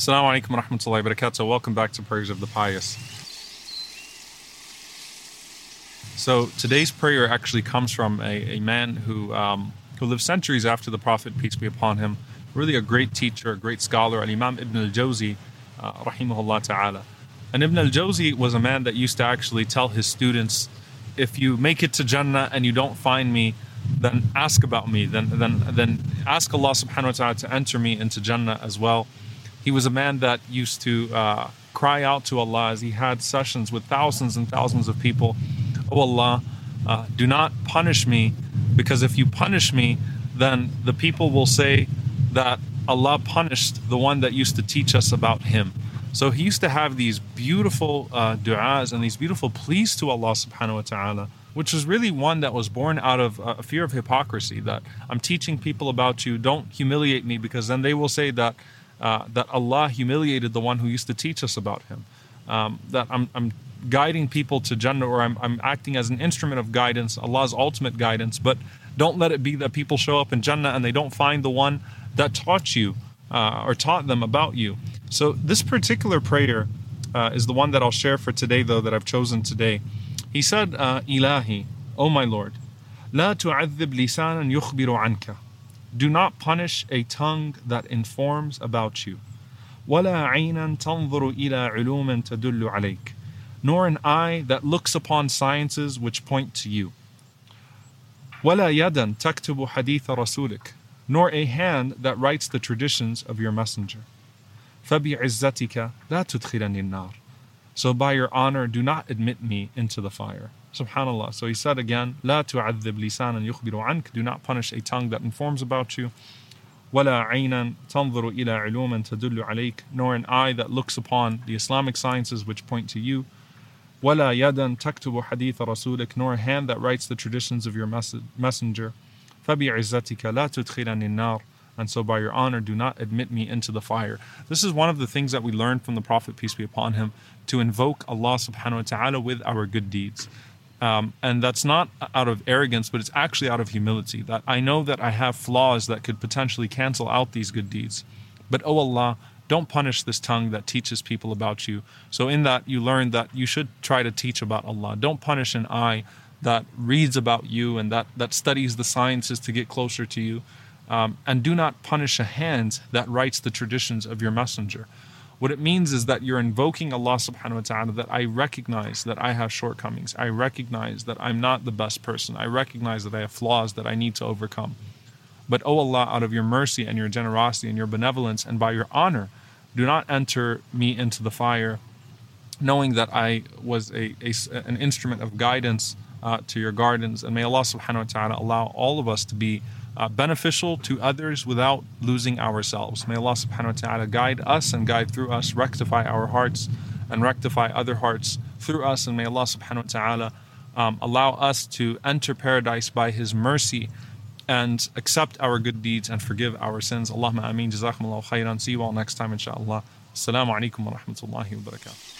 Assalamu alaikum wa rahmatullahi wa barakatuh. Welcome back to Prayers of the Pious. So today's prayer actually comes from a, a man who um, who lived centuries after the Prophet, peace be upon him. Really a great teacher, a great scholar, Al Imam Ibn al Jawzi, uh, rahimahullah ta'ala. And Ibn al Jawzi was a man that used to actually tell his students, if you make it to Jannah and you don't find me, then ask about me. Then then then ask Allah subhanahu wa ta'ala to enter me into Jannah as well. He was a man that used to uh, cry out to Allah as he had sessions with thousands and thousands of people. Oh Allah, uh, do not punish me, because if you punish me, then the people will say that Allah punished the one that used to teach us about Him. So he used to have these beautiful uh, du'as and these beautiful pleas to Allah subhanahu wa ta'ala, which was really one that was born out of a fear of hypocrisy that I'm teaching people about you, don't humiliate me because then they will say that uh, that Allah humiliated the one who used to teach us about Him. Um, that I'm, I'm guiding people to Jannah or I'm, I'm acting as an instrument of guidance, Allah's ultimate guidance, but don't let it be that people show up in Jannah and they don't find the one that taught you uh, or taught them about you. So, this particular prayer uh, is the one that I'll share for today, though, that I've chosen today. He said, uh, Ilahi, O my Lord, لا تعذب لسانا يخبر عنك. Do not punish a tongue that informs about you. ولا عينا تنظر إلى علوم تدل عليك. Nor an eye that looks upon sciences which point to you. ولا يدا تكتب حديث رسولك nor a hand that writes the traditions of your messenger. فَبِعِزَّتِكَ لَا تُدْخِلَنِي النَّارِ So by your honor, do not admit me into the fire. Subhanallah. So he said again, لا تعذب لسانا يخبر عنك Do not punish a tongue that informs about you. ولا عينا تنظر إلى علوم تدل عليك Nor an eye that looks upon the Islamic sciences which point to you. ولا يدا تكتب حديث رسولك Nor a hand that writes the traditions of your messenger. فَبِعِزَّتِكَ لَا تُدْخِلَنِ النَّارِ and so by your honor do not admit me into the fire. This is one of the things that we learned from the Prophet, peace be upon him, to invoke Allah subhanahu wa ta'ala with our good deeds. Um, and that's not out of arrogance, but it's actually out of humility. That I know that I have flaws that could potentially cancel out these good deeds. But oh Allah, don't punish this tongue that teaches people about you. So in that you learn that you should try to teach about Allah. Don't punish an eye that reads about you and that, that studies the sciences to get closer to you. Um, and do not punish a hand that writes the traditions of your messenger. What it means is that you're invoking Allah subhanahu wa ta'ala that I recognize that I have shortcomings. I recognize that I'm not the best person. I recognize that I have flaws that I need to overcome. But, O oh Allah, out of your mercy and your generosity and your benevolence and by your honor, do not enter me into the fire, knowing that I was a, a an instrument of guidance uh, to your gardens. And may Allah subhanahu wa ta'ala allow all of us to be uh, beneficial to others without losing ourselves. May Allah subhanahu wa ta'ala guide us and guide through us, rectify our hearts and rectify other hearts through us. And may Allah subhanahu wa ta'ala um, allow us to enter paradise by His mercy and accept our good deeds and forgive our sins. Allahumma ameen. Jazakumullahu khairan. See you all next time, inshallah. Assalamu alaikum wa rahmatullahi wa barakatuh.